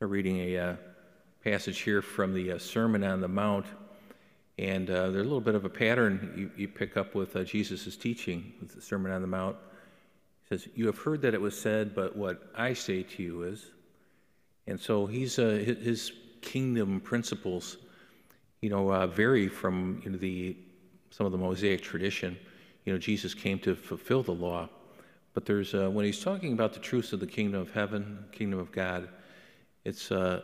So, reading a uh, passage here from the uh, Sermon on the Mount, and uh, there's a little bit of a pattern you, you pick up with uh, Jesus' teaching with the Sermon on the Mount. He says, You have heard that it was said, but what I say to you is. And so he's, uh, his kingdom principles, you know, uh, vary from you know, the, some of the Mosaic tradition. You know, Jesus came to fulfill the law. But there's, uh, when he's talking about the truths of the kingdom of heaven, kingdom of God, it's, uh,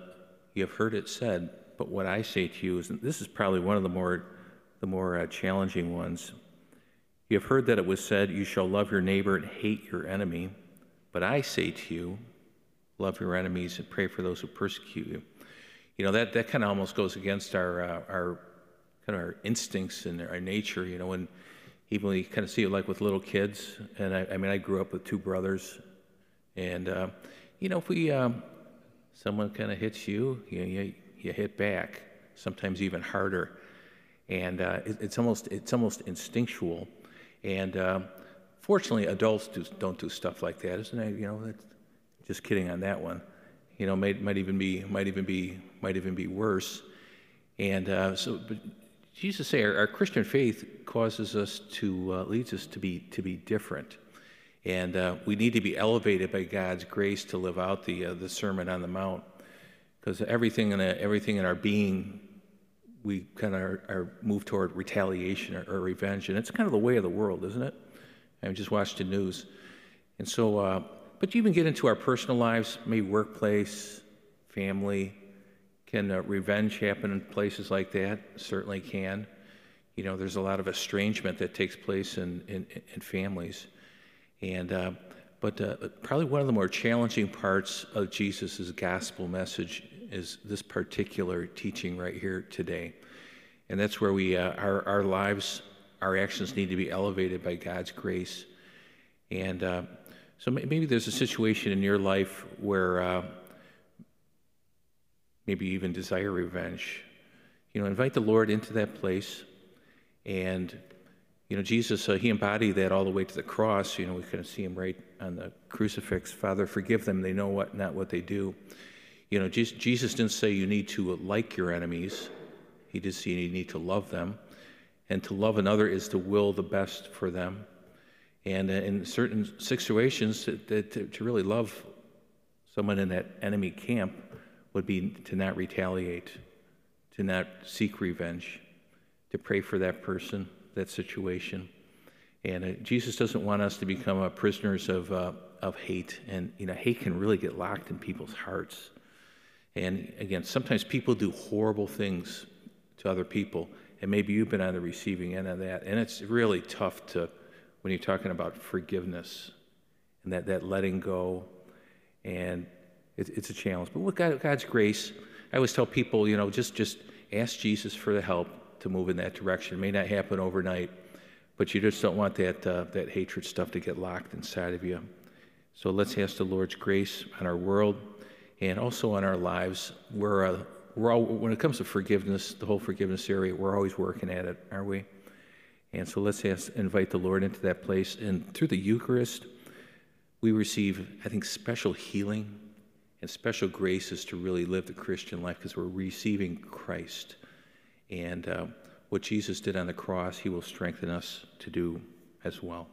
you have heard it said, but what I say to you is, and this is probably one of the more, the more uh, challenging ones. You have heard that it was said, You shall love your neighbor and hate your enemy. But I say to you, love your enemies and pray for those who persecute you. You know, that, that kind of almost goes against our, uh, our kind of our instincts and our nature, you know, when even we kind of see it like with little kids. And I, I mean, I grew up with two brothers. And, uh, you know, if we, um, someone kind of hits you, you, you, you hit back, sometimes even harder. And uh, it, it's, almost, it's almost instinctual. And um, fortunately, adults do, don't do stuff like that, isn't it? You know, just kidding on that one. You know, might, might even be might even be might even be worse. And uh, so, but Jesus say our, our, Christian faith causes us to uh, leads us to be to be different, and uh, we need to be elevated by God's grace to live out the uh, the Sermon on the Mount, because everything in a, everything in our being we kind of are, are moved toward retaliation or, or, revenge, and it's kind of the way of the world, isn't it? I just watched the news, and so. Uh, but you even get into our personal lives, maybe workplace, family. Can uh, revenge happen in places like that? Certainly can. You know, there's a lot of estrangement that takes place in in, in families, and. Uh, but uh, probably one of the more challenging parts of Jesus' gospel message is this particular teaching right here today. And that's where we, uh, our, our lives, our actions need to be elevated by God's grace. And uh, so maybe there's a situation in your life where uh, maybe you even desire revenge. You know, invite the Lord into that place. And, you know, Jesus, uh, he embodied that all the way to the cross. You know, we kind of see him right on the crucifix. Father, forgive them. They know what, not what they do. You know, Jesus didn't say you need to like your enemies. He did say you need to love them. And to love another is to will the best for them. And uh, in certain situations, to, to, to really love someone in that enemy camp would be to not retaliate, to not seek revenge, to pray for that person, that situation. And uh, Jesus doesn't want us to become uh, prisoners of, uh, of hate. And, you know, hate can really get locked in people's hearts. And again, sometimes people do horrible things to other people. And maybe you've been on the receiving end of that. And it's really tough to, when you're talking about forgiveness and that, that letting go. And it, it's a challenge. But with God, God's grace, I always tell people, you know, just, just ask Jesus for the help to move in that direction. It may not happen overnight, but you just don't want that, uh, that hatred stuff to get locked inside of you. So let's ask the Lord's grace on our world and also on our lives. We're, uh, we're all, when it comes to forgiveness, the whole forgiveness area, we're always working at it, aren't we? And so let's ask, invite the Lord into that place. And through the Eucharist, we receive, I think, special healing and special graces to really live the Christian life because we're receiving Christ. And uh, what Jesus did on the cross, he will strengthen us to do as well.